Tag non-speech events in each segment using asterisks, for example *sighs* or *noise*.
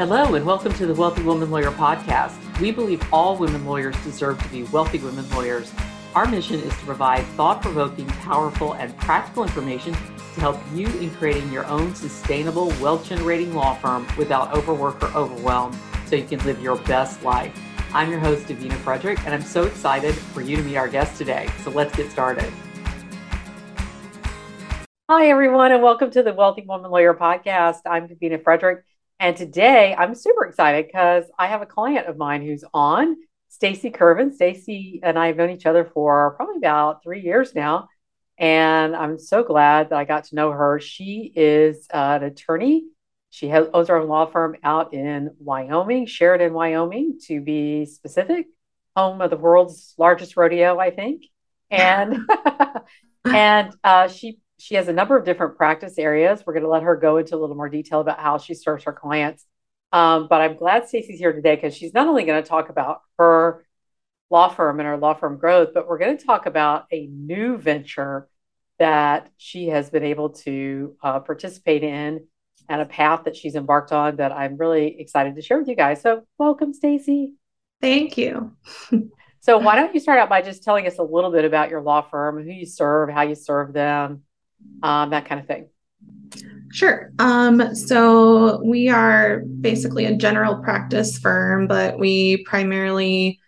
Hello, and welcome to the Wealthy Woman Lawyer podcast. We believe all women lawyers deserve to be wealthy women lawyers. Our mission is to provide thought provoking, powerful, and practical information to help you in creating your own sustainable, wealth generating law firm without overwork or overwhelm so you can live your best life. I'm your host, Davina Frederick, and I'm so excited for you to meet our guest today. So let's get started. Hi, everyone, and welcome to the Wealthy Woman Lawyer podcast. I'm Davina Frederick. And today I'm super excited because I have a client of mine who's on, Stacy Kirven. Stacy and I have known each other for probably about three years now. And I'm so glad that I got to know her. She is an attorney. She has, owns her own law firm out in Wyoming, Sheridan, Wyoming, to be specific, home of the world's largest rodeo, I think. And *laughs* and uh, she she has a number of different practice areas. We're going to let her go into a little more detail about how she serves her clients. Um, but I'm glad Stacy's here today because she's not only going to talk about her law firm and her law firm growth, but we're going to talk about a new venture that she has been able to uh, participate in and a path that she's embarked on that I'm really excited to share with you guys. So, welcome, Stacy. Thank you. so, why don't you start out by just telling us a little bit about your law firm, who you serve, how you serve them, um, that kind of thing? Sure. Um, so we are basically a general practice firm, but we primarily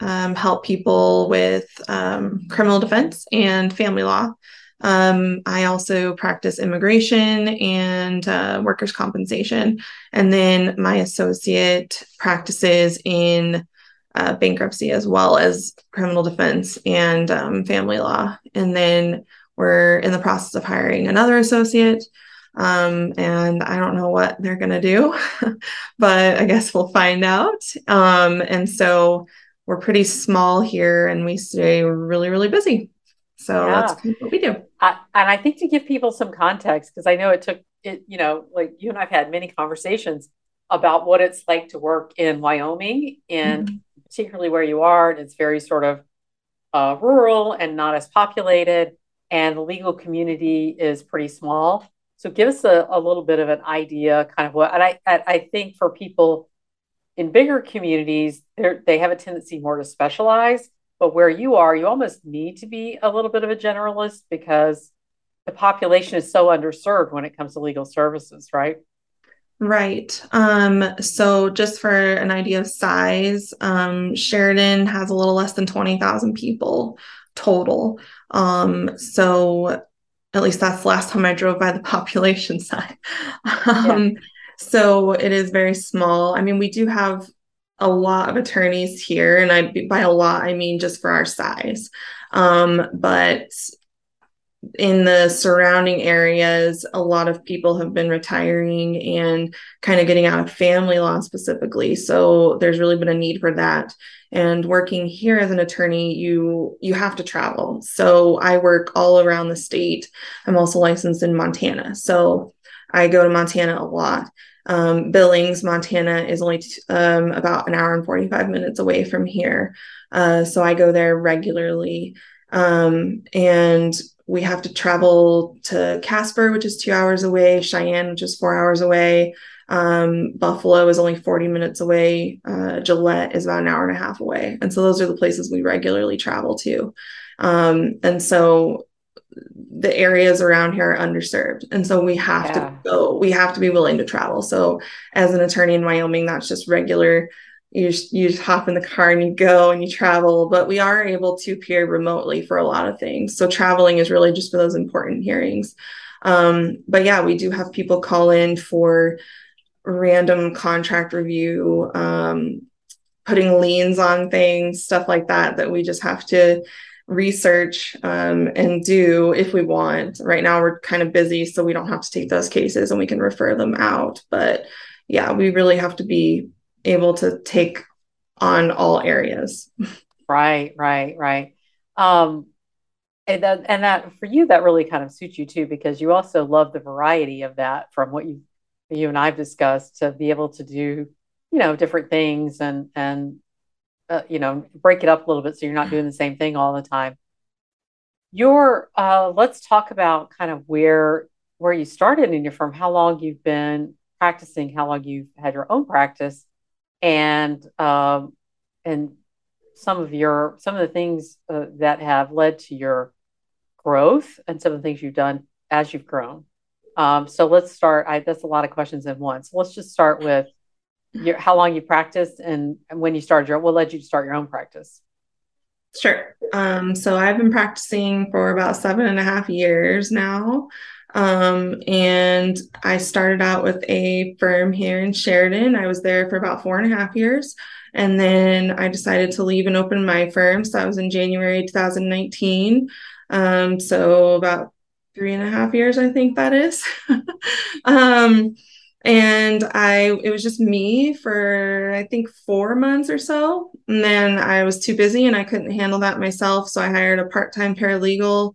um, help people with um, criminal defense and family law. Um, I also practice immigration and uh, workers' compensation. And then my associate practices in uh, bankruptcy as well as criminal defense and um, family law. And then we're in the process of hiring another associate. Um, and I don't know what they're going to do, *laughs* but I guess we'll find out. Um, and so we're pretty small here and we stay really, really busy. So yeah. that's what we do. I, and I think to give people some context, because I know it took it, you know, like you and I've had many conversations about what it's like to work in Wyoming and mm-hmm. particularly where you are. And it's very sort of uh, rural and not as populated and the legal community is pretty small. So give us a, a little bit of an idea, kind of what, and I, I think for people in bigger communities, they have a tendency more to specialize. But where you are, you almost need to be a little bit of a generalist because the population is so underserved when it comes to legal services, right? Right. Um, so just for an idea of size, um, Sheridan has a little less than 20,000 people total. Um, so at least that's the last time I drove by the *laughs* population side. um, yeah. So it is very small. I mean, we do have a lot of attorneys here, and I by a lot I mean just for our size. Um, but in the surrounding areas, a lot of people have been retiring and kind of getting out of family law specifically. So there's really been a need for that. And working here as an attorney, you you have to travel. So I work all around the state. I'm also licensed in Montana, so I go to Montana a lot. Um, Billings, Montana, is only t- um, about an hour and 45 minutes away from here. Uh, so I go there regularly. Um, and we have to travel to Casper, which is two hours away, Cheyenne, which is four hours away. Um, Buffalo is only 40 minutes away. Uh, Gillette is about an hour and a half away. And so those are the places we regularly travel to. Um, and so the areas around here are underserved. And so we have yeah. to go, we have to be willing to travel. So as an attorney in Wyoming, that's just regular you just, you just hop in the car and you go and you travel but we are able to appear remotely for a lot of things. So traveling is really just for those important hearings. Um, but yeah we do have people call in for random contract review um, putting liens on things stuff like that that we just have to research um, and do if we want. Right now we're kind of busy so we don't have to take those cases and we can refer them out. But yeah we really have to be able to take on all areas. Right, right, right. Um, and that, and that for you, that really kind of suits you too, because you also love the variety of that from what you, you and I've discussed to be able to do, you know, different things and, and, uh, you know, break it up a little bit so you're not doing the same thing all the time. Your, uh, let's talk about kind of where, where you started in your firm, how long you've been practicing, how long you've had your own practice, and um, and some of your some of the things uh, that have led to your growth and some of the things you've done as you've grown. Um, so let's start. I, that's a lot of questions in one. So let's just start with your, how long you practiced and, and when you started your. What led you to start your own practice? Sure. Um, so I've been practicing for about seven and a half years now. Um, and I started out with a firm here in Sheridan. I was there for about four and a half years. And then I decided to leave and open my firm. So that was in January 2019. Um, so about three and a half years, I think that is. *laughs* um, and I it was just me for I think four months or so. And then I was too busy and I couldn't handle that myself. So I hired a part-time paralegal.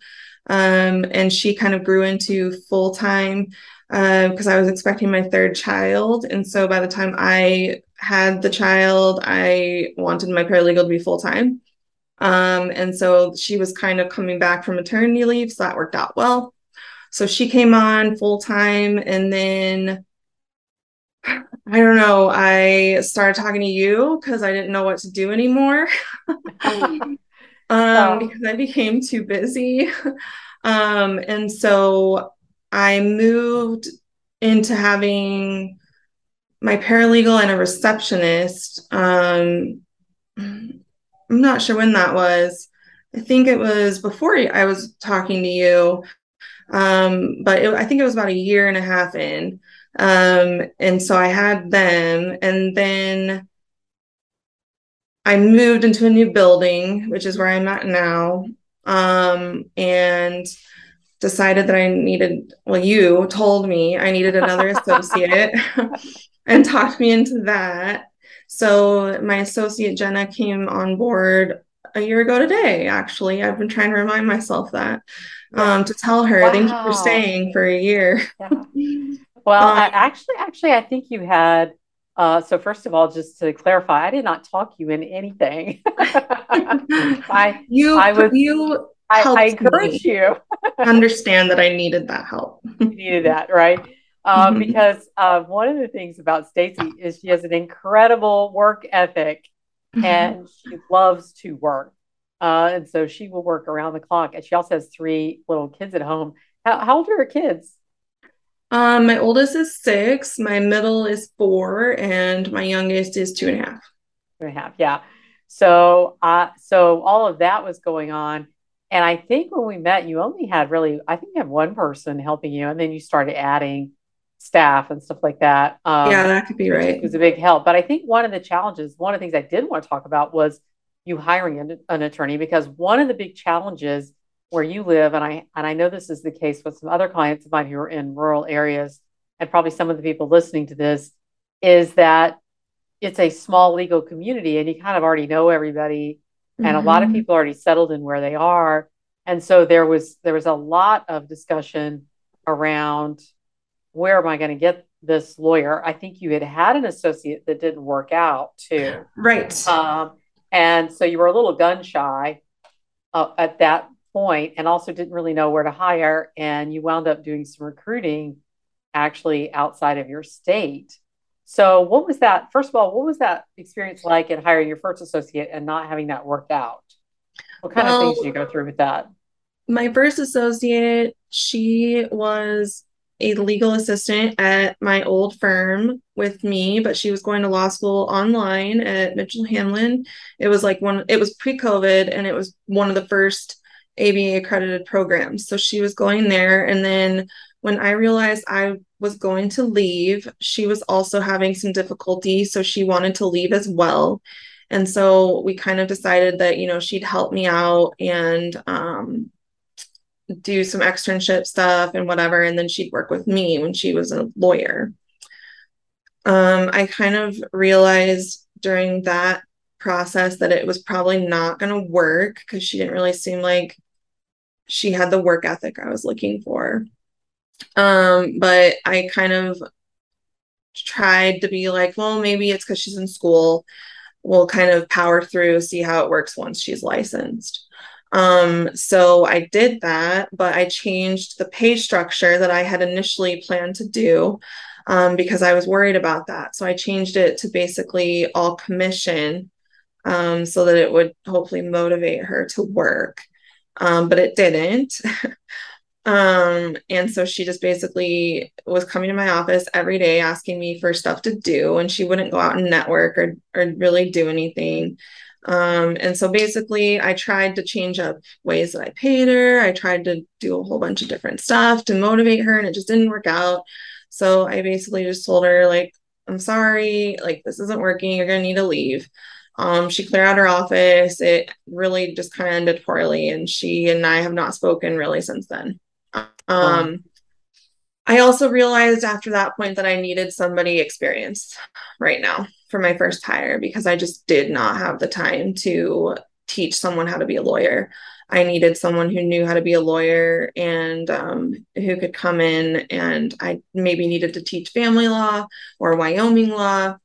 Um, and she kind of grew into full-time because uh, I was expecting my third child. And so by the time I had the child, I wanted my paralegal to be full-time. Um, and so she was kind of coming back from maternity leave, so that worked out well. So she came on full time, and then *sighs* I don't know. I started talking to you because I didn't know what to do anymore. *laughs* um, because I became too busy. *laughs* Um, and so I moved into having my paralegal and a receptionist. Um, I'm not sure when that was. I think it was before I was talking to you, um, but it, I think it was about a year and a half in. Um, and so I had them, and then I moved into a new building, which is where I'm at now, um, and decided that I needed, well, you told me I needed another *laughs* associate *laughs* and talked me into that. So my associate Jenna came on board a year ago today, actually. I've been trying to remind myself that um, to tell her, wow. thank you for staying for a year. Yeah. Well, *laughs* um, I, actually, actually, I think you had. Uh, so first of all, just to clarify, I did not talk you in anything. *laughs* I you I was you I, I encourage you *laughs* understand that I needed that help. you needed that, right? Um, mm-hmm. Because uh, one of the things about Stacy is she has an incredible work ethic, mm-hmm. and she loves to work. Uh, and so she will work around the clock. And she also has three little kids at home. How, how old are her kids? Um, my oldest is six, my middle is four, and my youngest is two and a half. Two and a half, yeah. So, uh, so all of that was going on, and I think when we met, you only had really, I think you had one person helping you, and then you started adding staff and stuff like that. Um, yeah, that could be right. It was a big help, but I think one of the challenges, one of the things I did want to talk about was you hiring an, an attorney because one of the big challenges where you live, and I and I know this is the case with some other clients of mine who are in rural areas, and probably some of the people listening to this, is that it's a small legal community, and you kind of already know everybody, mm-hmm. and a lot of mm-hmm. people already settled in where they are, and so there was there was a lot of discussion around where am I going to get this lawyer? I think you had had an associate that didn't work out too, right? Um, and so you were a little gun shy uh, at that point and also didn't really know where to hire. And you wound up doing some recruiting actually outside of your state. So, what was that? First of all, what was that experience like in hiring your first associate and not having that worked out? What kind well, of things did you go through with that? My first associate, she was a legal assistant at my old firm with me, but she was going to law school online at Mitchell Hamline. It was like one, it was pre COVID and it was one of the first ABA accredited programs. So she was going there. And then when I realized I was going to leave, she was also having some difficulty. So she wanted to leave as well. And so we kind of decided that, you know, she'd help me out and um, do some externship stuff and whatever. And then she'd work with me when she was a lawyer. Um, I kind of realized during that process that it was probably not going to work because she didn't really seem like she had the work ethic I was looking for. Um, but I kind of tried to be like, well, maybe it's because she's in school. We'll kind of power through, see how it works once she's licensed. Um, so I did that, but I changed the pay structure that I had initially planned to do. um, because I was worried about that. So I changed it to basically all commission um, so that it would hopefully motivate her to work. Um, but it didn't. *laughs* um, and so she just basically was coming to my office every day asking me for stuff to do, and she wouldn't go out and network or, or really do anything. Um, and so basically, I tried to change up ways that I paid her. I tried to do a whole bunch of different stuff to motivate her, and it just didn't work out. So I basically just told her, like, I'm sorry, like, this isn't working. You're going to need to leave. Um, she cleared out her office. It really just kind of ended poorly, and she and I have not spoken really since then. Um, I also realized after that point that I needed somebody experienced right now for my first hire because I just did not have the time to teach someone how to be a lawyer. I needed someone who knew how to be a lawyer and um, who could come in and I maybe needed to teach family law or Wyoming law,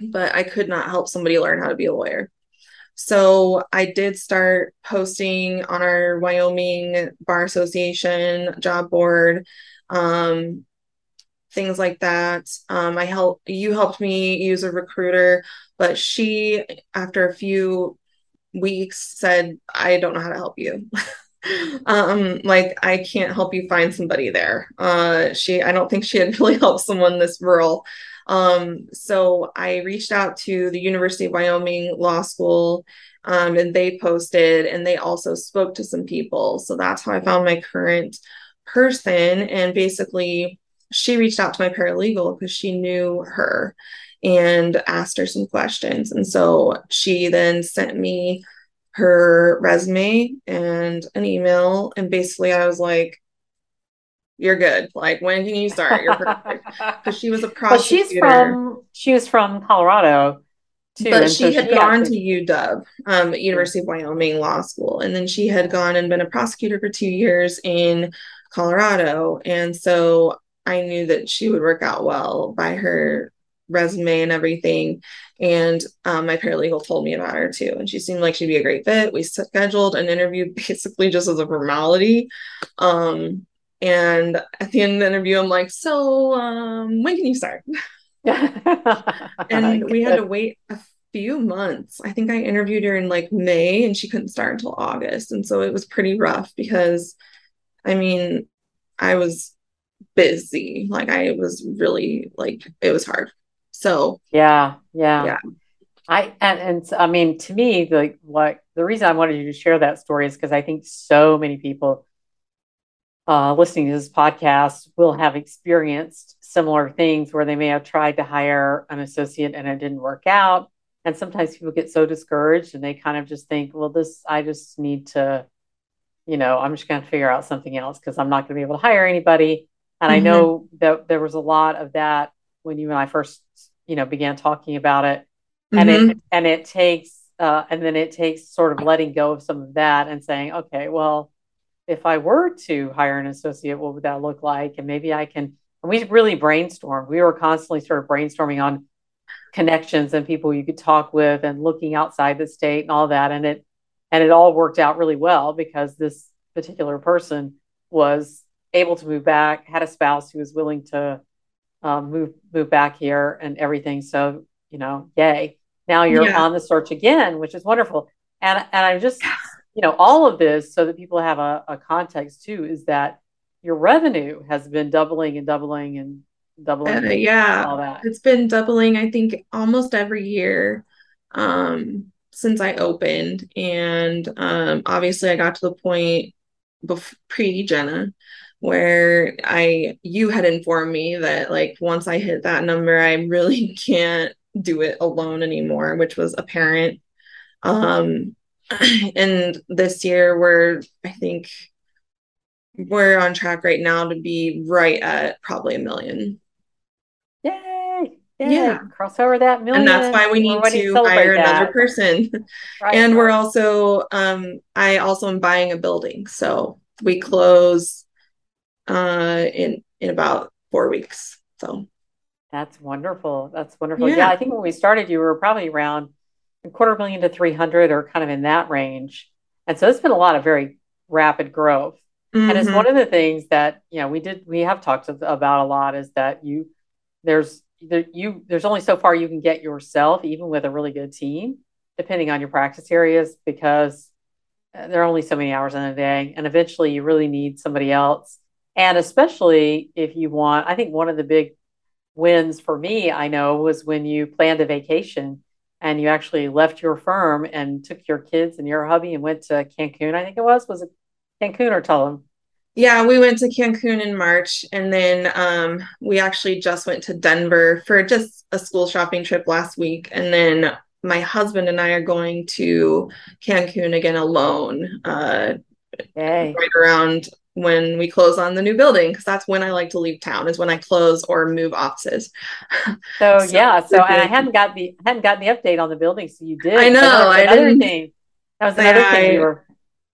but I could not help somebody learn how to be a lawyer. So I did start posting on our Wyoming Bar Association job board, um, things like that. Um, I help you helped me use a recruiter, but she, after a few weeks, said, "I don't know how to help you." *laughs* um like i can't help you find somebody there uh she i don't think she had *laughs* really helped someone this rural um, so I reached out to the University of Wyoming Law School um, and they posted and they also spoke to some people. So that's how I found my current person. And basically, she reached out to my paralegal because she knew her and asked her some questions. And so she then sent me her resume and an email. And basically, I was like, you're good. Like, when can you start? You're perfect. *laughs* Because she was a prosecutor. But she's from she was from Colorado too. But she so had she gone to UW, um, University of Wyoming Law School, and then she had gone and been a prosecutor for two years in Colorado. And so I knew that she would work out well by her resume and everything. And um, my paralegal told me about her too. And she seemed like she'd be a great fit. We scheduled an interview basically just as a formality. Um, and at the end of the interview, I'm like, so um, when can you start? *laughs* and *laughs* we had to wait a few months. I think I interviewed her in like May and she couldn't start until August. And so it was pretty rough because I mean, I was busy. Like I was really like it was hard. So yeah, yeah. Yeah. I and, and I mean to me, like what the reason I wanted you to share that story is because I think so many people uh, listening to this podcast will have experienced similar things where they may have tried to hire an associate and it didn't work out. And sometimes people get so discouraged and they kind of just think, well, this, I just need to, you know, I'm just going to figure out something else because I'm not going to be able to hire anybody. And mm-hmm. I know that there was a lot of that when you and I first, you know, began talking about it. Mm-hmm. And it, mm-hmm. and it takes, uh, and then it takes sort of letting go of some of that and saying, okay, well, if I were to hire an associate, what would that look like? And maybe I can. And we really brainstormed. We were constantly sort of brainstorming on connections and people you could talk with and looking outside the state and all that. And it and it all worked out really well because this particular person was able to move back, had a spouse who was willing to um, move move back here and everything. So you know, yay! Now you're yeah. on the search again, which is wonderful. And and I'm just you know, all of this so that people have a, a context too is that your revenue has been doubling and doubling and doubling. Uh, yeah, all that. It's been doubling, I think, almost every year um, since I opened. And um, obviously, I got to the point before pre Jenna where I you had informed me that like once I hit that number, I really *laughs* can't do it alone anymore, which was apparent. Um, *clears throat* and this year we're I think we're on track right now to be right at probably a million. Yay! Yay. Yeah, cross over that million. And that's why we need to hire that. another person. *laughs* Right, and we're also um I also am buying a building. So we close uh in in about four weeks. So that's wonderful. That's wonderful. Yeah. yeah, I think when we started, you were probably around quarter million to 300 or kind of in that range. And so it's been a lot of very rapid growth. Mm-hmm. And it's mm-hmm. one of the things that, you know, we did, we have talked about a lot is that you, there's there, you there's only so far you can get yourself, even with a really good team, depending on your practice areas, because uh, there are only so many hours in a day, and eventually you really need somebody else. And especially if you want, I think one of the big wins for me, I know, was when you planned a vacation and you actually left your firm and took your kids and your hubby and went to Cancun. I think it was was it Cancun or Tulum? Yeah, we went to Cancun in March and then um, we actually just went to Denver for just a school shopping trip last week. And then my husband and I are going to Cancun again alone uh, right around when we close on the new building because that's when I like to leave town is when I close or move offices. *laughs* So, so yeah, so and I *laughs* hadn't got the hadn't gotten the update on the building, so you did. I know. I another thing. That was another thing you were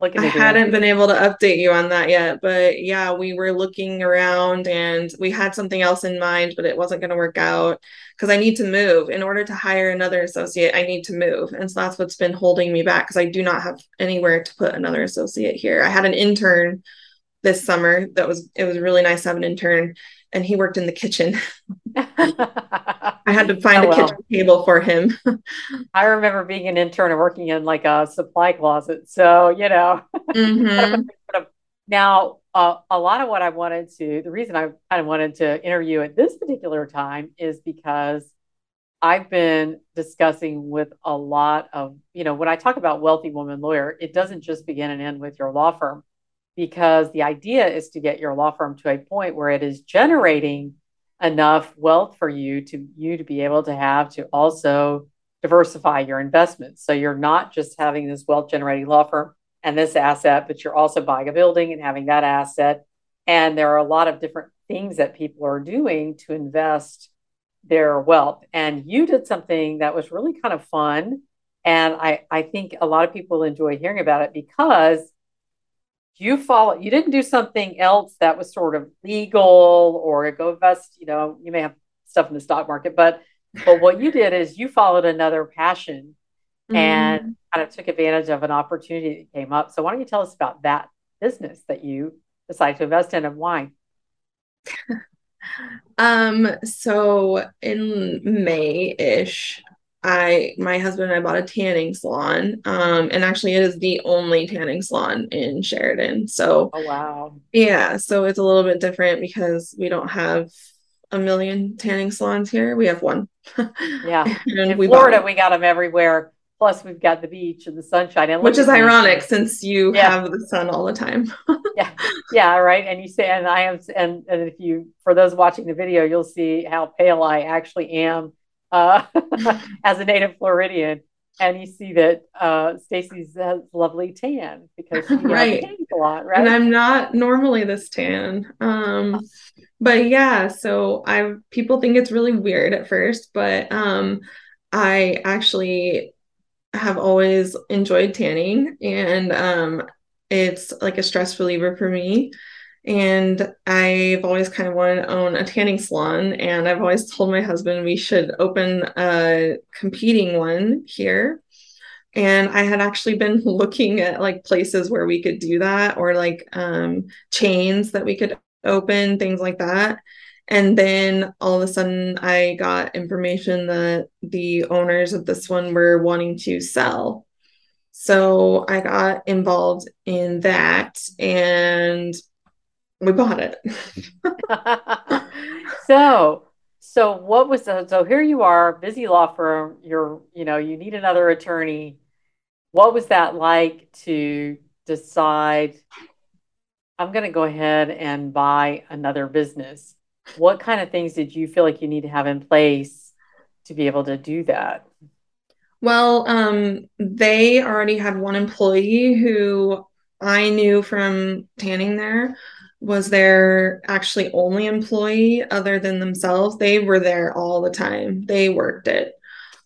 I hadn't been able to update you on that yet, but yeah, we were looking around and we had something else in mind, but it wasn't going to work out because I need to move. In order to hire another associate, I need to move. And so that's what's been holding me back because I do not have anywhere to put another associate here. I had an intern this summer that was it was really nice to have an intern and he worked in the kitchen. *laughs* *laughs* I had to find oh, a kitchen table for him. *laughs* I remember being an intern and working in like a supply closet. So, you know, mm-hmm. now uh, a lot of what I wanted to, the reason I kind of wanted to interview at this particular time is because I've been discussing with a lot of, you know, when I talk about wealthy woman lawyer, it doesn't just begin and end with your law firm because the idea is to get your law firm to a point where it is generating enough wealth for you to you to be able to have to also diversify your investments. So you're not just having this wealth generating law firm and this asset but you're also buying a building and having that asset. And there are a lot of different things that people are doing to invest their wealth. And you did something that was really kind of fun. And i i think a lot of people enjoy hearing about it because you follow you didn't do something else that was sort of legal or go invest you know you may have stuff in the stock market but but what you did is you followed another passion mm-hmm. and kind of took advantage of an opportunity that came up so why don't you tell us about that business that you decided to invest in and why *laughs* um so in may-ish I my husband and I bought a tanning salon. Um, and actually it is the only tanning salon in Sheridan. So oh wow. Yeah, so it's a little bit different because we don't have a million tanning salons here. We have one. *laughs* yeah. in we Florida we got them everywhere. Plus we've got the beach and the sunshine and which is ironic since you yeah. have the sun all the time. *laughs* yeah. Yeah, right. And you say and I am and and if you for those watching the video, you'll see how pale I actually am uh, *laughs* *laughs* as a native Floridian. And you see that uh, Stacy's has lovely tan because she right. a lot, right? And I'm not normally this tan. Um, but yeah, so I people think it's really weird at first, but um, I actually have always enjoyed tanning, and um, it's like a stress reliever for me. And I've always kind of wanted to own a tanning salon. And I've always told my husband we should open a competing one here. And I had actually been *laughs* looking at like places where we could do that or like um, chains that we could open, things like that. And then all of a sudden, I got information that the owners of this one were wanting to sell. So I got involved in that and we bought it. *laughs* so, so what was the, so here you are, busy law firm, you're, you know, you need another attorney. What was that like to decide I'm going to go ahead and buy another business? What kind of things did you feel like you need to have in place to be able to do that? Well, um, they already had one employee who I knew from tanning there was their actually only employee other than themselves. They were there all the time. They worked it.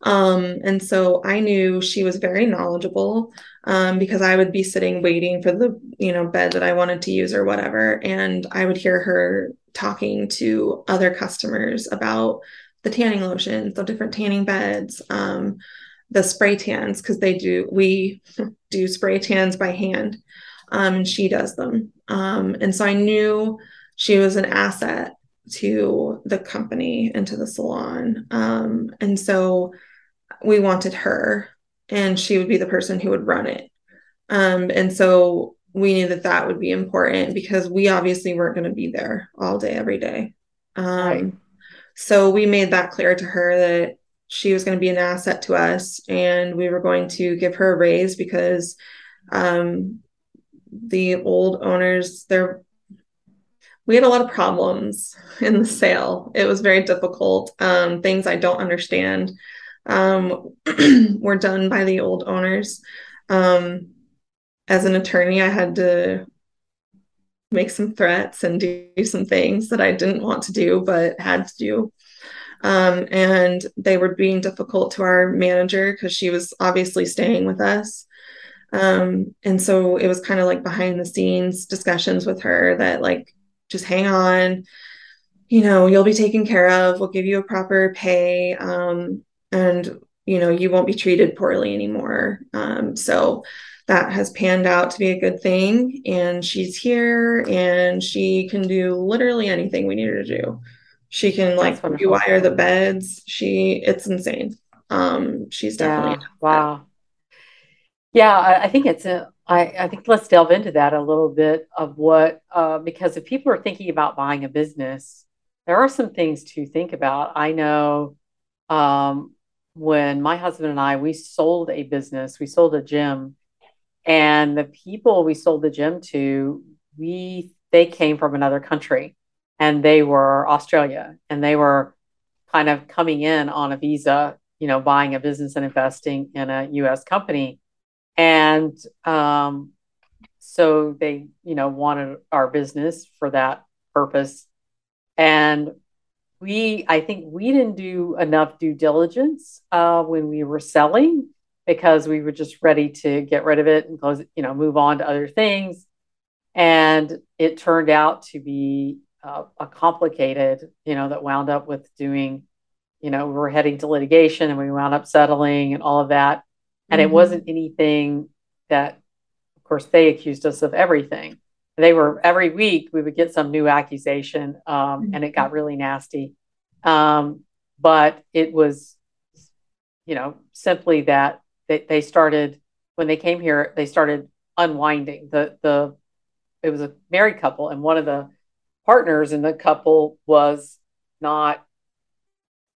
Um, and so I knew she was very knowledgeable um, because I would be sitting waiting for the you know bed that I wanted to use or whatever, and I would hear her talking to other customers about the tanning lotions, the different tanning beds, um, the spray tans because they do we *laughs* do spray tans by hand um, and she does them. Um, and so I knew she was an asset to the company and to the salon. Um, and so we wanted her, and she would be the person who would run it. Um, and so we knew that that would be important because we obviously weren't going to be there all day, every day. Um, right. So we made that clear to her that she was going to be an asset to us and we were going to give her a raise because um, the old owners, they're we had a lot of problems in the sale. It was very difficult. Um, things I don't understand um, *clears throat* were done by the old owners. Um, as an attorney, I had to make some threats and do some things that I didn't want to do, but had to do. Um, and they were being difficult to our manager because she was obviously staying with us. Um, and so it was kind of like behind the scenes discussions with her that, like, just hang on, you know, you'll be taken care of, we'll give you a proper pay. Um, and, you know, you won't be treated poorly anymore. Um, so that has panned out to be a good thing. And she's here and she can do literally anything we need her to do. She can like rewire the beds. She it's insane. Um, she's definitely yeah. wow. Yeah, I, I think it's a I, I think let's delve into that a little bit of what uh, because if people are thinking about buying a business, there are some things to think about. I know um, when my husband and I we sold a business, we sold a gym, and the people we sold the gym to, we they came from another country and they were Australia and they were kind of coming in on a visa, you know, buying a business and investing in a US company. And um, so they, you know, wanted our business for that purpose. And we, I think we didn't do enough due diligence uh, when we were selling because we were just ready to get rid of it and close you know, move on to other things. And it turned out to be uh, a complicated, you know, that wound up with doing, you know, we were heading to litigation and we wound up settling and all of that. And mm-hmm. it wasn't anything that, of course, they accused us of everything. They were every week we would get some new accusation, um, mm-hmm. and it got really nasty. Um, but it was, you know, simply that they, they started when they came here. They started unwinding the the. It was a married couple, and one of the partners in the couple was not.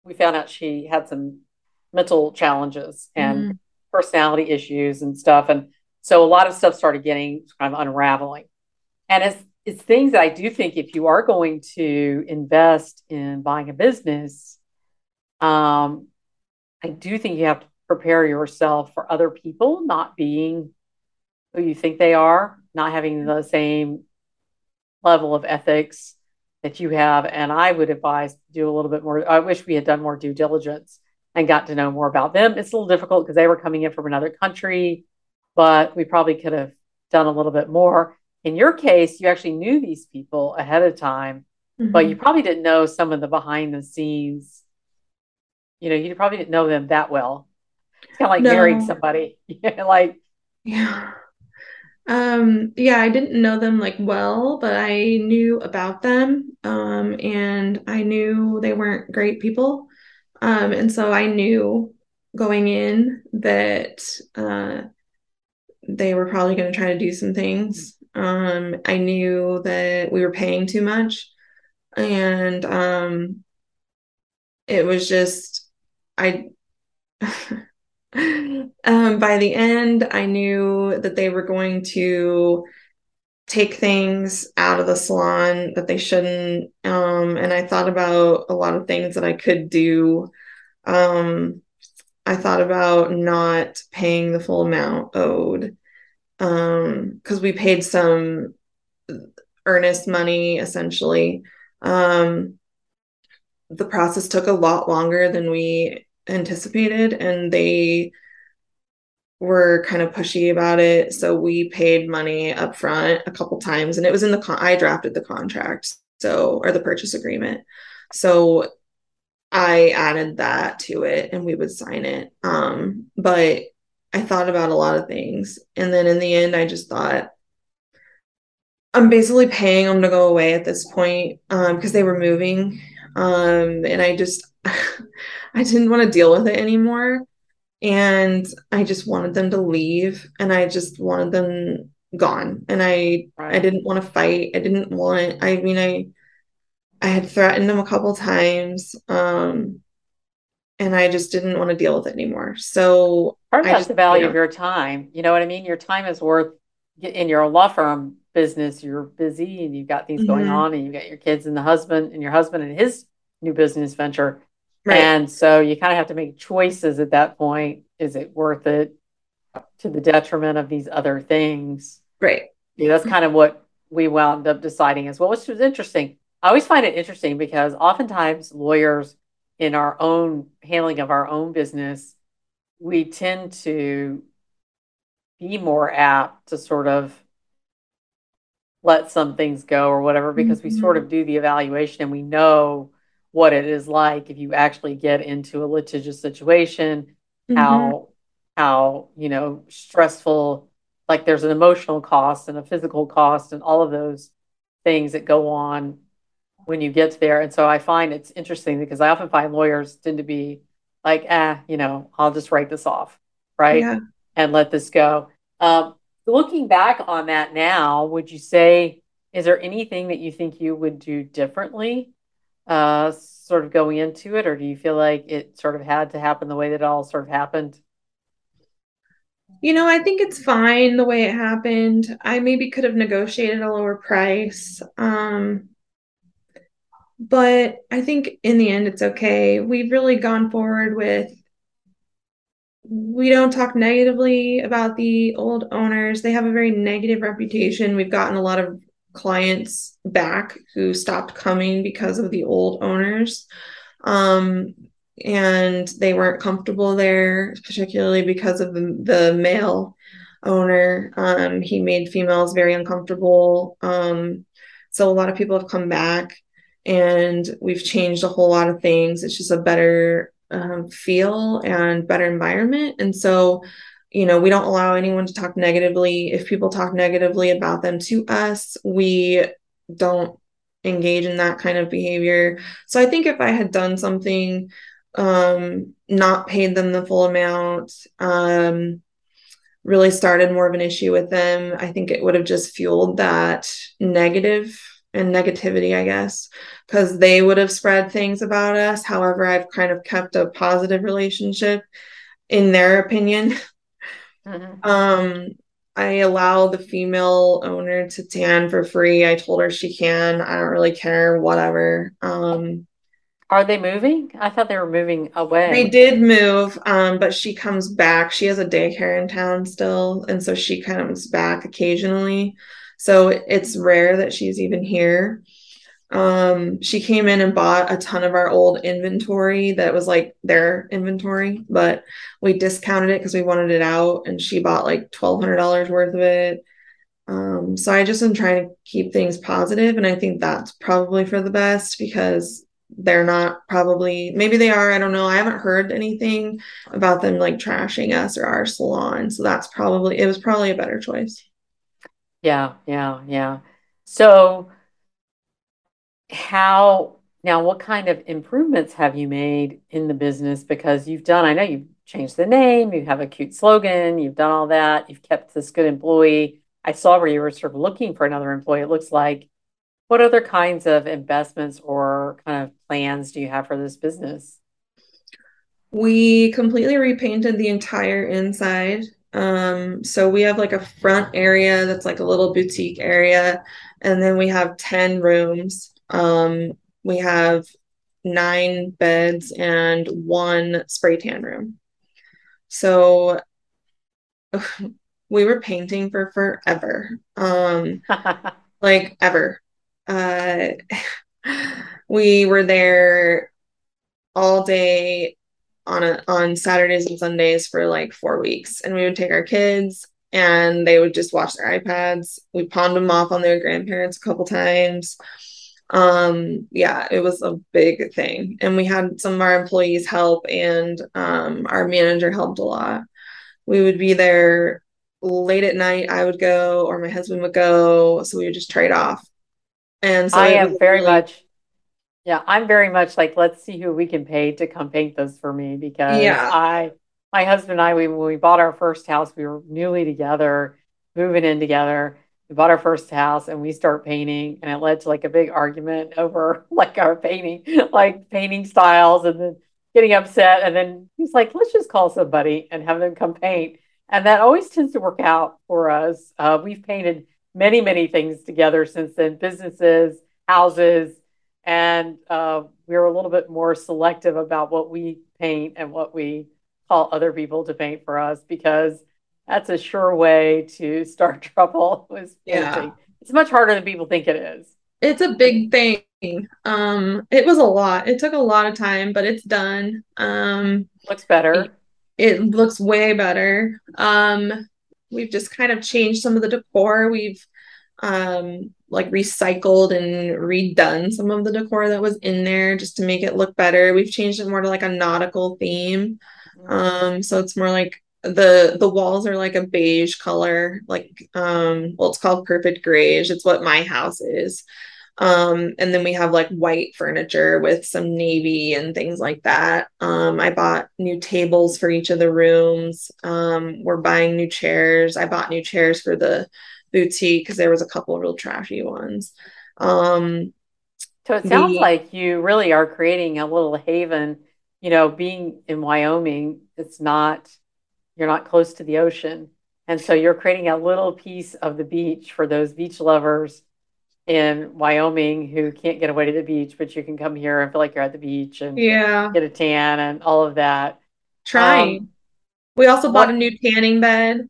We found out she had some mental challenges and mm. Personality issues and stuff, and so a lot of stuff started getting kind of unraveling. And it's it's things that I do think if you are going to invest in buying a business, um, I do think you have to prepare yourself for other people not being who you think they are, not having the same level of ethics that you have. And I would advise do a little bit more. I wish we had done more due diligence and got to know more about them. It's a little difficult because they were coming in from another country, but we probably could have done a little bit more. In your case, you actually knew these people ahead of time, mm-hmm. but you probably didn't know some of the behind the scenes. You know, you probably didn't know them that well it's kind of like no. marrying somebody. *laughs* like yeah. Um, yeah, I didn't know them like well, but I knew about them. Um, and I knew they weren't great people. Um, and so I knew going in that uh, they were probably going to try to do some things. Um, I knew that we were paying too much. And um, it was just, I, *laughs* um, by the end, I knew that they were going to take things out of the salon that they shouldn't. Um, and I thought about a lot of things that I could do. Um, I thought about not paying the full amount owed because um, we paid some earnest money essentially. Um, the process took a lot longer than we anticipated and they were kind of pushy about it so we paid money up front a couple times and it was in the con- i drafted the contract so or the purchase agreement so i added that to it and we would sign it um but i thought about a lot of things and then in the end i just thought I'm basically paying them to go away at this point um, because they were moving. Um, and I just, *laughs* I didn't want to deal with it anymore. And I just wanted them to leave and I just wanted them gone. And I, right. I didn't want to fight. I didn't want, I mean, I, I had threatened them a couple times. Um, and I just didn't want to deal with it anymore. So part of that's the value you know, of your time. You know what I mean? Your time is worth in your law firm business. You're busy and you've got things mm-hmm. going on, and you've got your kids and the husband and your husband and his new business venture. Right. And so you kind of have to make choices at that point. Is it worth it to the detriment of these other things? Right. Yeah, that's kind of what we wound up deciding as well, which was interesting. I always find it interesting because oftentimes lawyers in our own handling of our own business, we tend to be more apt to sort of let some things go or whatever because mm-hmm. we sort of mm-hmm. do the evaluation and we know what it is like if you actually get into a litigious situation mm-hmm. how how you know stressful like there's an emotional cost and a physical cost and all of those things that go on when you get there. And so I find it's interesting because I often find lawyers tend to be like, ah, you know, I'll just write this off, right? Yeah. And let this go. Um, looking back on that now, would you say, is there anything that you think you would do differently, uh, sort of going into it? Or do you feel like it sort of had to happen the way that it all sort of happened? You know, I think it's fine the way it happened. I maybe could have negotiated a lower price. Um, but I think in the end, it's okay. We've really gone forward with we don't talk negatively about the old owners. They have a very negative reputation. We've gotten a lot of clients back who stopped coming because of the old owners. Um, and they weren't comfortable there, particularly because of the, the male owner. Um, he made females very uncomfortable. Um, so a lot of people have come back and we've changed a whole lot of things. It's just a better um, feel and better environment. And so, you know, we don't allow anyone to talk negatively. If people talk negatively about them to us, we don't engage in that kind of behavior. So I think if I had done something, um, not paid them the full amount, um, really started more of an issue with them, I think it would have just fueled that negative and negativity, I guess, because they would have spread things about us. However, I've kind of kept a positive relationship in their opinion. *laughs* Mm-hmm. Um, I allow the female owner to tan for free. I told her she can. I don't really care, whatever. Um, are they moving? I thought they were moving away. They did move, um, but she comes back. She has a daycare in town still, and so she comes back occasionally. So it's rare that she's even here. Um, she came in and bought a ton of our old inventory that was like their inventory, but we discounted it because we wanted it out, and she bought like twelve hundred dollars worth of it. Um, so I just am trying to keep things positive, and I think that's probably for the best because they're not probably maybe they are i don't know i haven't heard anything about them like trashing us or our salon so that's probably it was probably a better choice yeah, yeah, yeah. So how now what kind of improvements have you made in the business? Because you've done, I know you've changed the name, you have a cute slogan, you've done all that, you've kept this good employee. I saw where you were sort of looking for another employee, it looks like. What other kinds of investments or kind of plans do you have for this business? We completely repainted the entire inside um, so we have like a front area that's like a little boutique area, and then we have 10 rooms. Um, we have nine beds and one spray tan room. So *laughs* we were painting for forever. Um, *laughs* like ever. Uh, *laughs* we were there all day on a, on Saturdays and Sundays for like four weeks, and we would take our kids and they would just watch their iPads. We pawned them off on their grandparents a couple times. Um, yeah, it was a big thing, and we had some of our employees help, and um, our manager helped a lot. We would be there late at night I would go or my husband would go. So we would just trade off. And so I am very really... much, yeah, I'm very much like, let's see who we can pay to come paint this for me because yeah. I, my husband and I, we, when we bought our first house, we were newly together, moving in together. We bought our first house and we start painting, and it led to like a big argument over *laughs* like our painting, like painting styles, and then getting upset. And then he's like, let's just call somebody and have them come paint. And that always tends to work out for us. Uh, we've painted many, many things together since then businesses, houses, and uh, we are a little bit more selective about what we paint and what we call other people to paint for us because that's a sure way to start *laughs* trouble with painting. Yeah. It's much harder than people think it is. It's a big thing. Um, it was a lot. It took a lot of time, but it's done. Um, looks better. It, it looks way better. Um, we've just kind of changed some of the decor. We've um like recycled and redone some of the decor that was in there just to make it look better. We've changed it more to like a nautical theme. Mm-hmm. Um so it's more like the the walls are like a beige color like um well it's called Perfect Greige. It's what my house is. Um and then we have like white furniture with some navy and things like that. Um i bought new tables for each of the rooms. Um we're buying new chairs. I bought new chairs for the boutique because there was a couple of real trashy ones. Um so it sounds the, like you really are creating a little haven. You know being in wyoming it's not you're not close to the ocean. And so you're creating a little piece of the beach for those beach lovers in Wyoming who can't get away to the beach, but you can come here and feel like you're at the beach and yeah. get a tan and all of that. Trying. Um, we also bought what, a new tanning bed.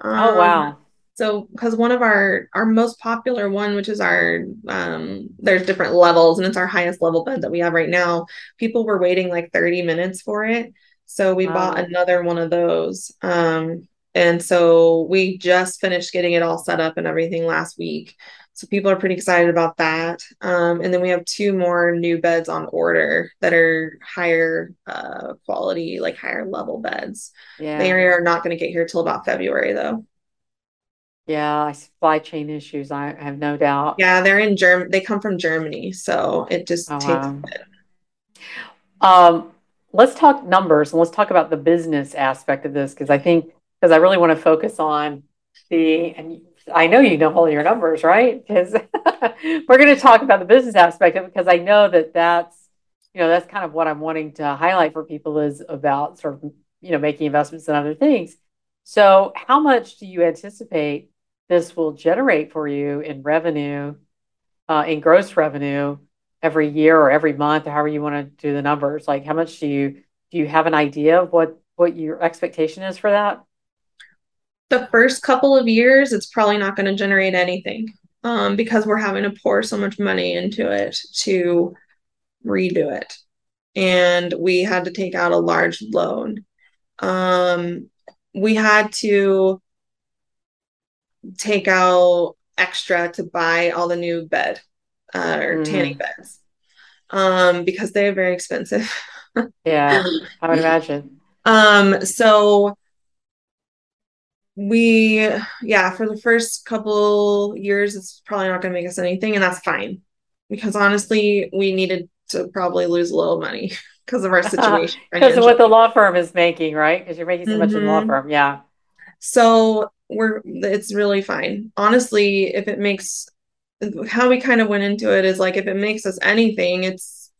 Um, oh wow. So because one of our our most popular one, which is our um there's different levels and it's our highest level bed that we have right now, people were waiting like 30 minutes for it. So we wow. bought another one of those. Um, and so we just finished getting it all set up and everything last week. So people are pretty excited about that. Um, and then we have two more new beds on order that are higher uh, quality, like higher level beds. Yeah. They are not going to get here till about February though. Yeah, supply chain issues. I have no doubt. Yeah, they're in Germany. They come from Germany, so it just oh, takes. Wow. Um, let's talk numbers and let's talk about the business aspect of this because I think because I really want to focus on the and I know you know all your numbers, right? Because *laughs* we're going to talk about the business aspect of it because I know that that's you know that's kind of what I'm wanting to highlight for people is about sort of you know making investments and other things. So, how much do you anticipate this will generate for you in revenue, uh, in gross revenue every year or every month or however you want to do the numbers like how much do you do you have an idea of what what your expectation is for that? The first couple of years it's probably not going to generate anything um, because we're having to pour so much money into it to redo it. And we had to take out a large loan. Um, we had to take out extra to buy all the new bed uh, or mm. tanning beds um, because they're very expensive. *laughs* yeah, I would imagine. Um, so we, yeah, for the first couple years, it's probably not going to make us anything, and that's fine because honestly, we needed to probably lose a little money *laughs* because of our *laughs* situation. Because of what the law firm is making, right? Because you're making so mm-hmm. much in the law mm-hmm. firm. Yeah. So we're, it's really fine. Honestly, if it makes how we kind of went into it is like if it makes us anything it's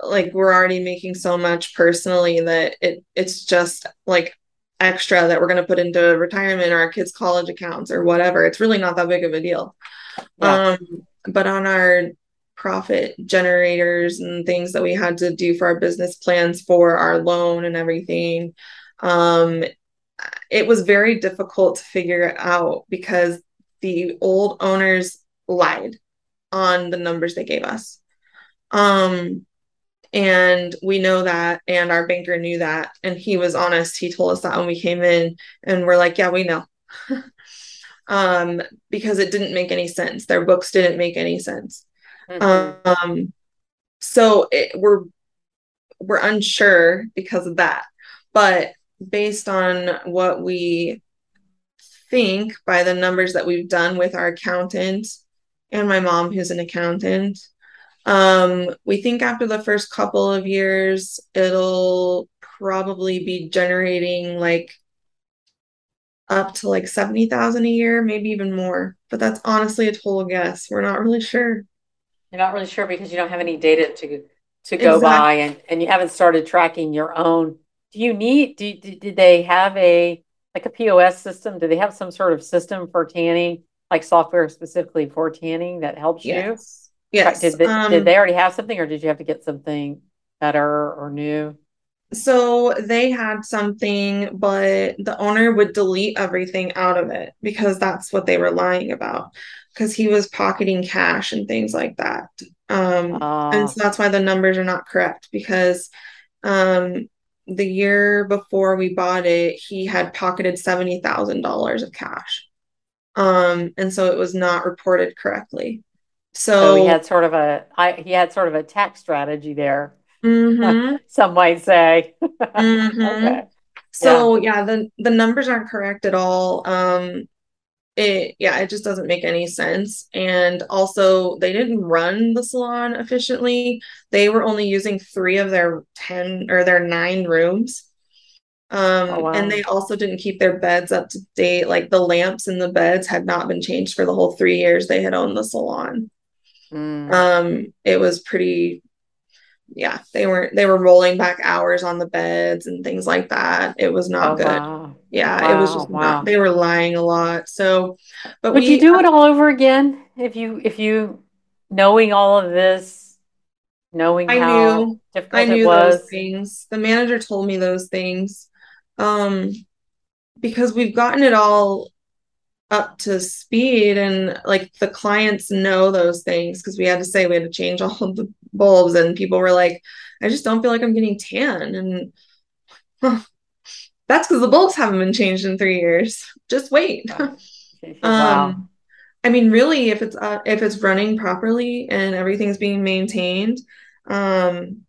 like we're already making so much personally that it it's just like extra that we're going to put into retirement or our kids college accounts or whatever it's really not that big of a deal yeah. um but on our profit generators and things that we had to do for our business plans for our loan and everything um it was very difficult to figure it out because the old owners lied on the numbers they gave us. Um, and we know that, and our banker knew that, and he was honest. He told us that when we came in, and we're like, yeah, we know. *laughs* um, because it didn't make any sense. Their books didn't make any sense. Mm-hmm. Um, so it, we're we're unsure because of that. But based on what we think by the numbers that we've done with our accountant and my mom, who's an accountant, um, we think after the first couple of years, it'll probably be generating like up to like 70,000 a year, maybe even more. But that's honestly a total guess. We're not really sure. You're not really sure because you don't have any data to to go exactly. by and, and you haven't started tracking your own. Do you need do, did they have a like a POS system? Do they have some sort of system for tanning, like software specifically for tanning that helps yes. you? Yes. Did they, um, did they already have something or did you have to get something better or new? So they had something, but the owner would delete everything out of it because that's what they were lying about. Because he was pocketing cash and things like that. Um, uh, and so that's why the numbers are not correct because um, the year before we bought it, he had pocketed $70,000 of cash. Um, and so it was not reported correctly. So, so he had sort of a I, he had sort of a tax strategy there *laughs* Mm-hmm. Some might say. mm-hmm. *laughs* okay. So yeah. yeah, the the numbers aren't correct at all. Um it yeah, it just doesn't make any sense. And also they didn't run the salon efficiently. They were only using 3 of their 10 or their 9 rooms. Um oh, wow. and they also didn't keep their beds up to date. Like the lamps in the beds had not been changed for the whole 3 years they had owned the salon. Mm. Um it was pretty yeah, they weren't they were rolling back hours on the beds and things like that. It was not oh, good. Wow. Yeah, wow, it was just not, they were lying a lot. So but would we, you do it all over again if you if you knowing all of this, knowing I how knew, difficult I knew it was? those things. The manager told me those things. Um because we've gotten it all up to speed and like the clients know those things because we had to say we had to change *laughs* all of the bulbs and people were like i just don't feel like i'm getting tan. And huh, *laughs* that's because the bulbs haven't been changed in three years. Just wait. *laughs* Wow. um i mean really if it's uh, if it's running properly and everything's being maintained um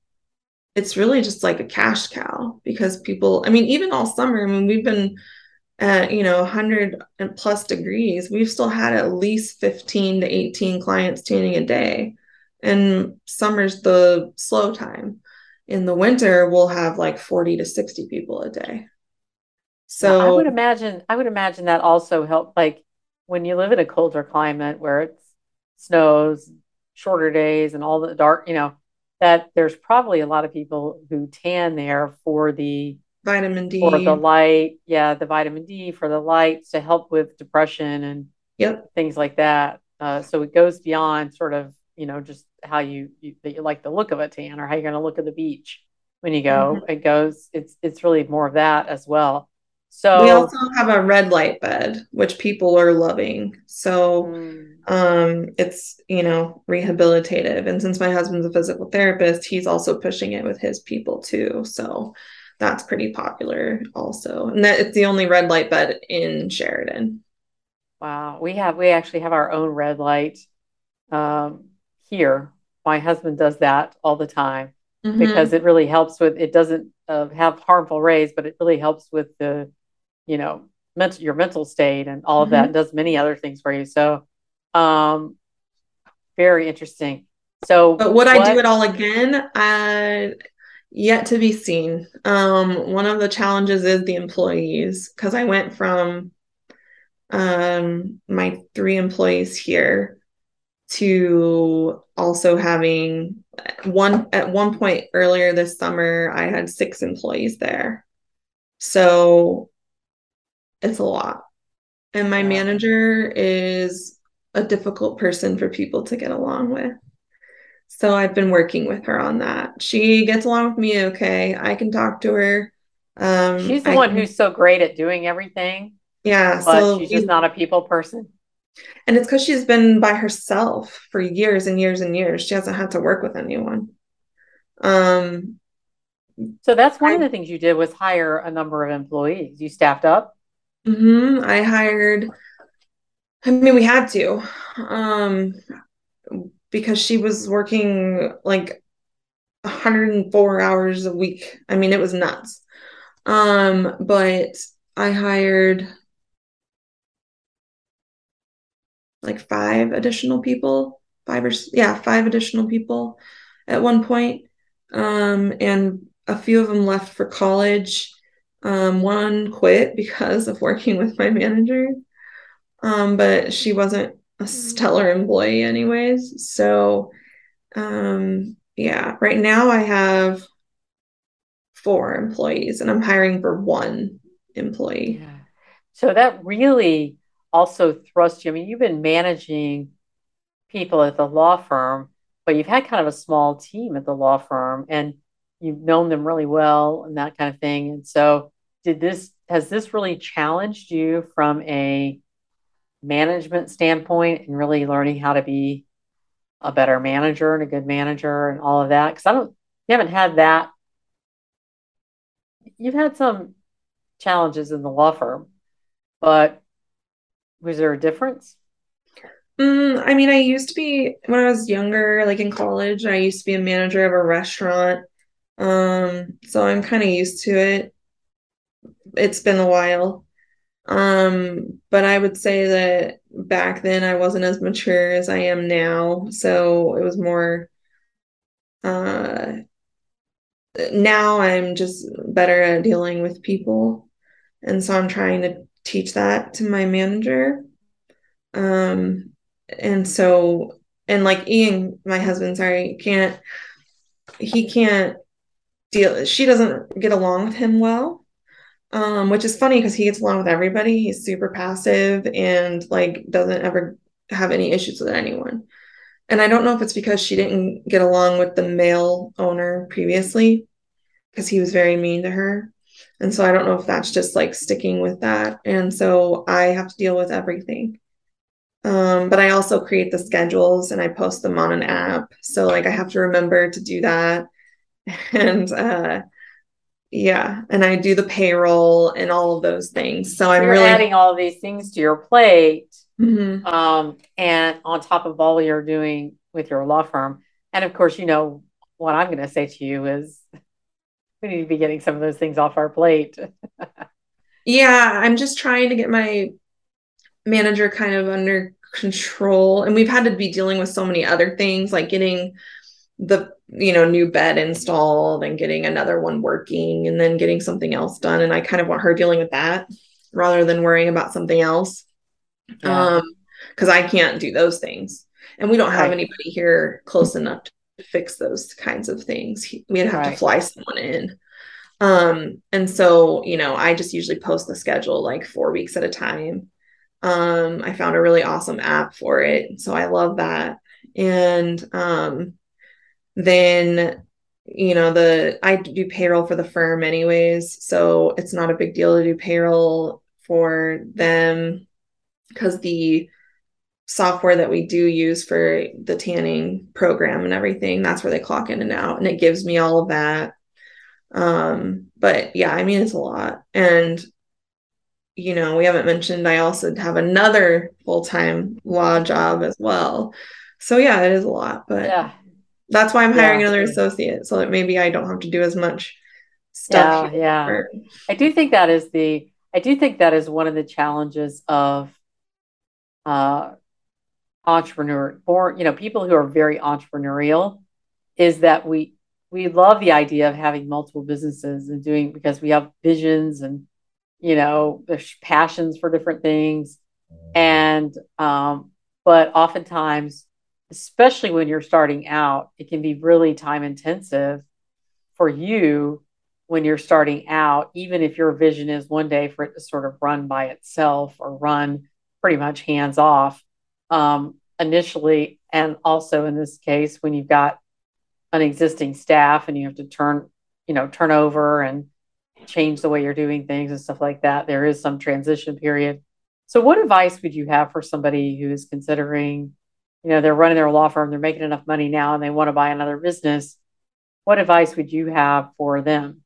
it's really just like a cash cow because people i mean even all summer i mean we've been at you know 100 and plus degrees. We've still had at least 15 to 18 clients tanning a day. And summer's the slow time. In the winter we'll have like 40 to 60 people a day. So i would imagine i would imagine that also help like when you live in a colder climate where it snows shorter days and all the dark you know that there's probably a lot of people who tan there for the vitamin D for the light. Yeah, the vitamin D for the lights to help with depression and yep. things like that. Uh, so it goes beyond sort of you know just how you, you that you like the look of a tan or how you're going to look at the beach when you go. Mm-hmm. It goes. It's it's really more of that as well. So we also have a red light bed, which people are loving. So mm. um, it's you know rehabilitative, and since my husband's a physical therapist, he's also pushing it with his people too. So that's pretty popular also. And that it's the only red light bed in Sheridan. Wow. We have we actually have our own red light um, here. My husband does that all the time mm-hmm. because it really helps with it doesn't uh, have harmful rays, but it really helps with the, you know, mental your mental state and all of mm-hmm. that and does many other things for you. So um very interesting. So But would what, I do it all again? I Yet to be seen. Um, one of the challenges is the employees because I went from um, my three employees here to also having one at one point earlier this summer I had six employees there. So it's a lot. And my manager is a difficult person for people to get along with. So I've been working with her on that. She gets along with me okay. I can talk to her. Um, she's the I one can, who's so great at doing everything. Yeah. But so she's just not a people person. And it's because she's been by herself for years and years and years. She hasn't had to work with anyone. Um, so that's one I, of the things you did was hire a number of employees. You staffed up. Mm-hmm. I hired. I mean, we had to. Um, because she was working like 104 hours a week. I mean, it was nuts. Um, but I hired like five additional people, five or yeah, five additional people at one point. Um, and a few of them left for college. Um, one quit because of working with my manager. Um, but she wasn't a stellar employee anyways. So um yeah, right now I have four employees and I'm hiring for one employee. Yeah. So that really also thrusts you. I mean, you've been managing people at the law firm, but you've had kind of a small team at the law firm and you've known them really well and that kind of thing. And so did this has this really challenged you from a management standpoint and really learning how to be a better manager and a good manager and all of that? Because I don't you haven't had that. You've had some challenges in the law firm, but was there a difference? Mm, I mean, I used to be when I was younger, like in college, I used to be a manager of a restaurant. Um, so I'm kind of used to it. It's been a while. Um, but I would say that back then I wasn't as mature as I am now. So it was more uh now I'm just better at dealing with people. And so I'm trying to teach that to my manager. Um, and so, and like Ian, my husband, sorry, can't, he can't deal, she doesn't get along with him well. Um, which is funny because he gets along with everybody. He's super passive and like doesn't ever have any issues with anyone. And I don't know if it's because she didn't get along with the male owner previously because he was very mean to her. And so I don't know if that's just like sticking with that. And so I have to deal with everything. Um, but I also create the schedules and I post them on an app. So like I have to remember to do that. *laughs* And uh yeah, and I do the payroll and all of those things. So I'm really adding all these things to your plate. Mhm. Um, and on top of all you're doing with your law firm. And of course, you know, what I'm going to say to you is *laughs* we need to be getting some of those things off our plate. *laughs* Yeah, I'm just trying to get my manager kind of under control. And we've had to be dealing with so many other things like getting the you know new bed installed and getting another one working and then getting something else done and I kind of want her dealing with that rather than worrying about something else. Yeah. Um cuz I can't do those things. And we don't have Right. anybody here close enough to fix those kinds of things. We'd have Right. to fly someone in. Um, and so, you know, I just usually post the schedule like four weeks at a time. Um, I found a really awesome app for it. So I love that. And um, then, you know, the I do payroll for the firm anyways. So it's not a big deal to do payroll for them because the software that we do use for the tanning program and everything, that's where they clock in and out. And it gives me all of that. Um, but yeah, I mean, it's a lot. And, you know, we haven't mentioned I also have another full time law job as well. So yeah, it is a lot, but yeah. That's why I'm hiring Yeah. another associate so that maybe I don't have to do as much stuff. Yeah. here. Yeah. I do think that is the I do think that is one of the challenges of uh entrepreneur or you know people who are very entrepreneurial is that we we love the idea of having multiple businesses and doing because we have visions and you know there's passions for different things and um but oftentimes especially when you're starting out it can be really time intensive for you when you're starting out, even if your vision is one day for it to sort of run by itself or run pretty much hands off um, initially. And also in this case, when you've got an existing staff and you have to turn, you know, turn over and change the way you're doing things and stuff like that, there is some transition period. So, what advice would you have for somebody who's considering, you know, they're running their law firm, they're making enough money now, and they want to buy another business? What advice would you have for them?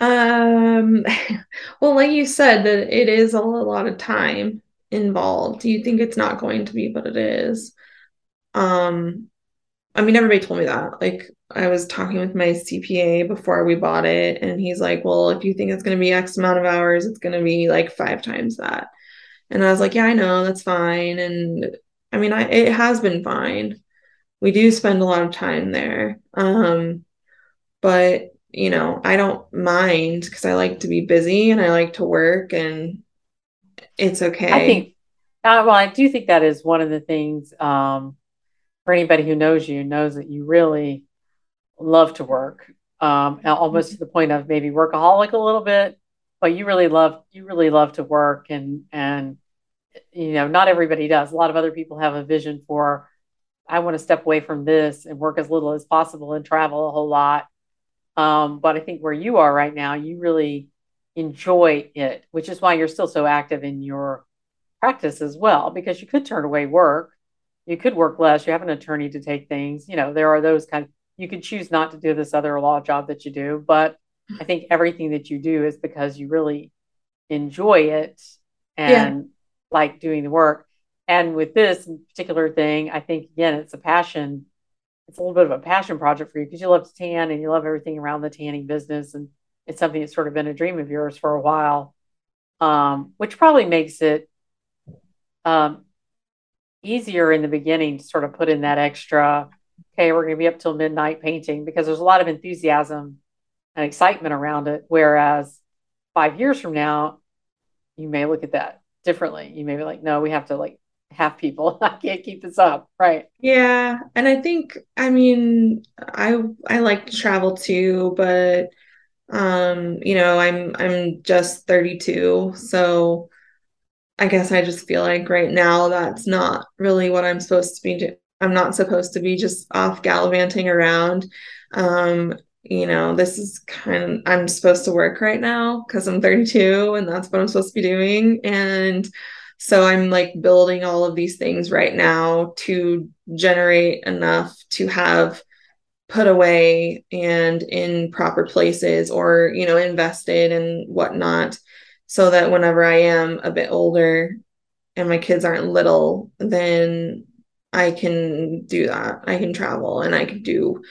Um, *laughs* well, like you said, that it is a lot of time involved. You think it's not going to be, but it is. Um, I mean, everybody told me that. Like, I was talking with my CPA before we bought it, and he's like, "Well, if you think it's going to be X amount of hours, it's going to be like five times that." And I was like, yeah, I know, that's fine. And I mean, I it has been fine. We do spend a lot of time there. Um, but you know, I don't mind because I like to be busy and I like to work and it's okay. I think uh, well, I do think that is one of the things um, for anybody who knows you knows that you really love to work, um, almost to the point of maybe workaholic a little bit, but you really love you really love to work and and you know not everybody does. A lot of other people have a vision for I want to step away from this and work as little as possible and travel a whole lot. Um, but I think where you are right now, you really enjoy it, which is why you're still so active in your practice as well, because you could turn away work. You could work less. You have an attorney to take things. You know, there are those kind of, you could choose not to do this other law job that you do. But I think everything that you do is because you really enjoy it and yeah. Like doing the work. And with this particular thing, I think, again, it's a passion. It's a little bit of a passion project for you because you love to tan and you love everything around the tanning business. And it's something that's sort of been a dream of yours for a while, um, which probably makes it um, easier in the beginning to sort of put in that extra, okay, we're going to be up till midnight painting because there's a lot of enthusiasm and excitement around it. Whereas five years from now, you may look at that differently. You may be like, no, we have to like have people. *laughs* I can't keep this up. Right. Yeah. And I think, I mean, I I like to travel too, but um, you know, I'm I'm just 32. So I guess I just feel like right now that's not really what I'm supposed to be doing. I'm not supposed to be just off gallivanting around. Um, you know, this is kind of, I'm supposed to work right now because I'm 32 and that's what I'm supposed to be doing. And so I'm like building all of these things right now to generate enough to have put away and in proper places or, you know, invested and whatnot so that whenever I am a bit older and my kids aren't little, then I can do that. I can travel and I can do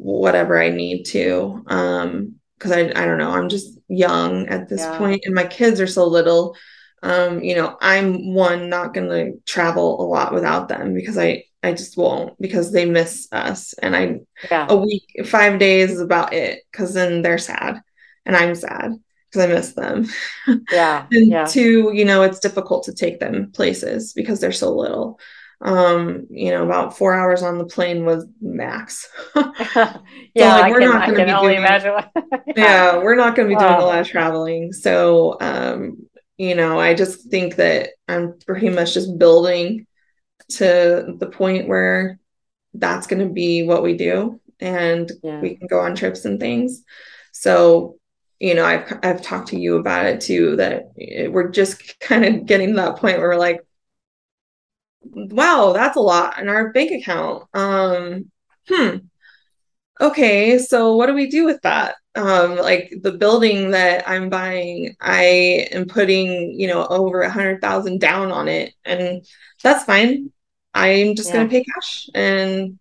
whatever I need to. Um, because I I don't know, I'm just young at this yeah. point and my kids are so little. Um, you know, I'm one not gonna travel a lot without them because I I just won't because they miss us and I yeah. a week five days is about it because then they're sad and I'm sad because I miss them. Yeah. *laughs* and yeah. two, you know, it's difficult to take them places because they're so little. Um, you know, about four hours on the plane was max. *laughs* *laughs* yeah, so, like, we're can, not going to be doing, imagine. yeah. *laughs* yeah. we're not going to be doing a lot of traveling. So, um, you know, I just think that I'm pretty much just building to the point where that's going to be what we do and yeah. we can go on trips and things. So you know, I've I've talked to you about it too. That we're just kind of getting to that point where we're like, wow, that's a lot in our bank account. Um, hmm. Okay, so what do we do with that? Um, like the building that I'm buying, I am putting, you know, over a hundred thousand down on it, and that's fine. I'm just yeah. going to pay cash, and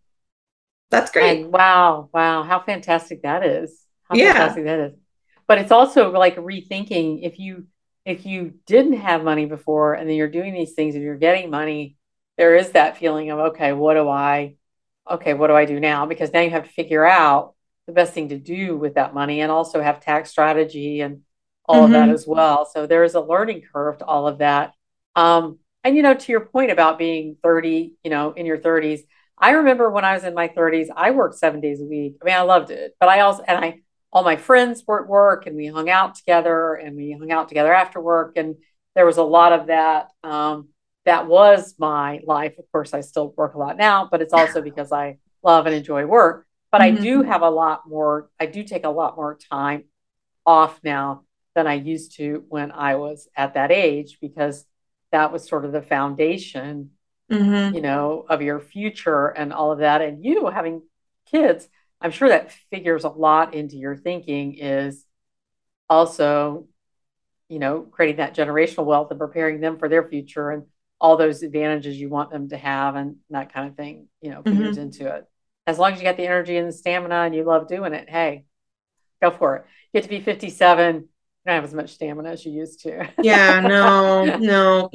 that's great. And wow, wow, how fantastic that is! How yeah. fantastic that is but it's also like rethinking if you if you didn't have money before and then you're doing these things and you're getting money there is that feeling of okay what do i okay what do i do now because now you have to figure out the best thing to do with that money and also have tax strategy and all mm-hmm. of that mm-hmm. as well so there is a learning curve to all of that um, and you know to your point about being 30 you know in your 30s i remember when i was in my 30s i worked seven days a week i mean i loved it but i also and i all my friends were at work and we hung out together and we hung out together after work. And there was a lot of that. Um, that was my life. Of course, I still work a lot now, but it's also because I love and enjoy work. But mm-hmm. I do have a lot more, I do take a lot more time off now than I used to when I was at that age because that was sort of the foundation, mm-hmm. you know, of your future and all of that. And you having kids, I'm sure that figures a lot into your thinking is also, you know, creating that generational wealth and preparing them for their future and all those advantages you want them to have and that kind of thing, you know, mm-hmm. into it. As long as you got the energy and the stamina and you love doing it, hey, go for it. You get to be 57. You don't have as much stamina as you used to. yeah, no, *laughs* no,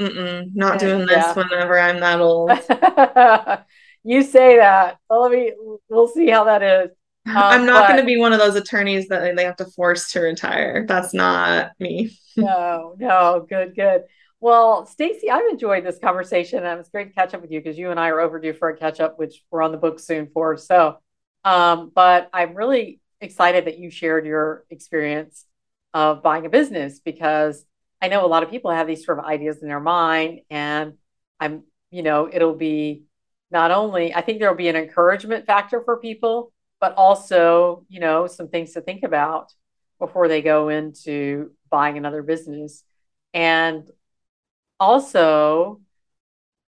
not doing this yeah. whenever I'm that old. *laughs* you say that. Well, let me. We'll see how that is. Um, I'm not going to be one of those attorneys that they have to force to retire. That's not me. no, no, good, good. Well, Stacy, I've enjoyed this conversation. And it was great to catch up with you because you and I are overdue for a catch up, which we're on the book soon for. So, um, but I'm really excited that you shared your experience of buying a business because I know a lot of people have these sort of ideas in their mind, and I'm, you know, it'll be not only I think there'll be an encouragement factor for people, but also, you know, some things to think about before they go into buying another business. And also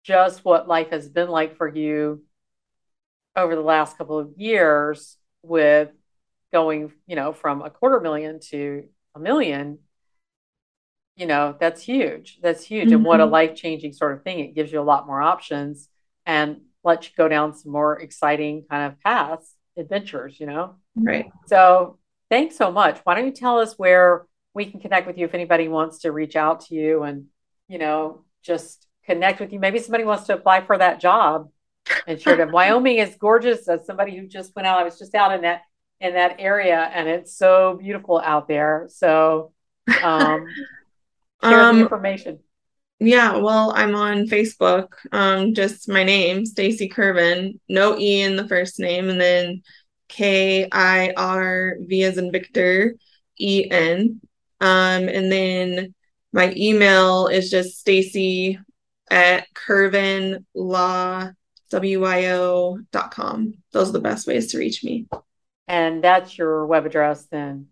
just what life has been like for you over the last couple of years with going, you know, from a quarter million to a million, you know, that's huge. That's huge. Mm-hmm. And what a mm-hmm. life changing sort of thing. It gives you a lot more options and lets you go down some more exciting kind of paths, adventures, you know? Right. So thanks so much. Why don't you tell us where we can connect with you if anybody wants to reach out to you and, you know, just connect with you. Maybe somebody wants to apply for that job and sure *laughs* Wyoming is gorgeous. As somebody who just went out, I was just out in that in that area and it's so beautiful out there. So um *laughs* share um, the information. Yeah, well, I'm on Facebook. Um, just my name, Stacy Kirven, no E in the first name, and then K I R V as in Victor E N. Um, and then my email is just Stacy at kirvenlawwyo.com. Those are the best ways to reach me. And that's your web address then?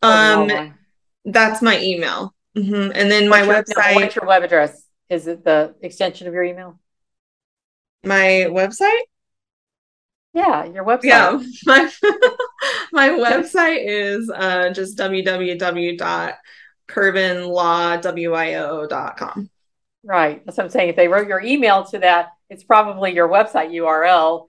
Um, that's my email. Mm-hmm. And then what's my your, website. what's your web address? Is it the extension of your email? My website? Yeah, your website. Yeah, *laughs* my my website is uh, just www.kirvenlawwyo.com. Right. That's what I'm saying. If they wrote your email to that, it's probably your website URL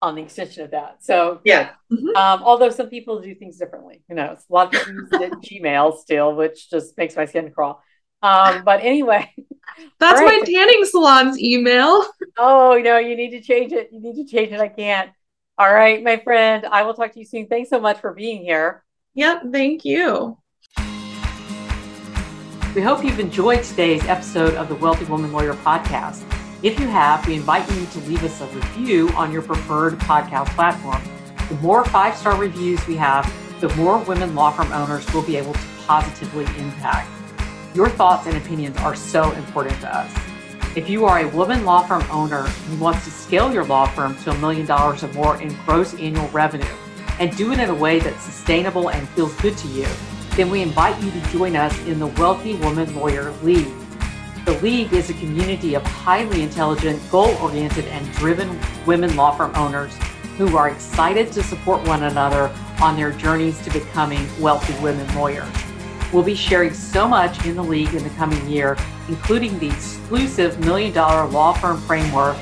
on the extension of that. So yeah. Mm-hmm. Um, although some people do things differently, who knows? A lot of people use it *laughs* Gmail still, which just makes my skin crawl. Um, but anyway, *laughs* that's right. my tanning salon's email. Oh no, you need to change it. You need to change it. I can't. All right, my friend. I will talk to you soon. Thanks so much for being here. Yep. Thank you. We hope you've enjoyed today's episode of the Wealthy Woman Lawyer podcast. If you have, we invite you to leave us a review on your preferred podcast platform. The more five star reviews we have, the more women law firm owners will be able to positively impact. Your thoughts and opinions are so important to us. If you are a woman law firm owner who wants to scale your law firm to a million dollars or more in gross annual revenue and do it in a way that's sustainable and feels good to you, then we invite you to join us in the Wealthy Woman Lawyer League. The League is a community of highly intelligent, goal oriented, and driven women law firm owners who are excited to support one another on their journeys to becoming wealthy women lawyers. We'll be sharing so much in the League in the coming year, including the exclusive Million Dollar Law Firm Framework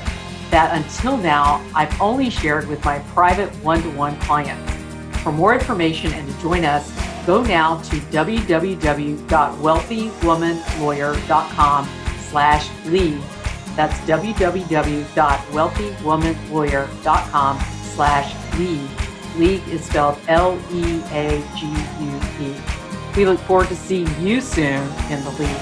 that until now I've only shared with my private one to one clients. For more information and to join us, Go now to www.wealthywomanlawyer.com slash league. That's www.wealthywomanlawyer.com slash lead. League is spelled L-E-A-G-U-E. We look forward to seeing you soon in the league.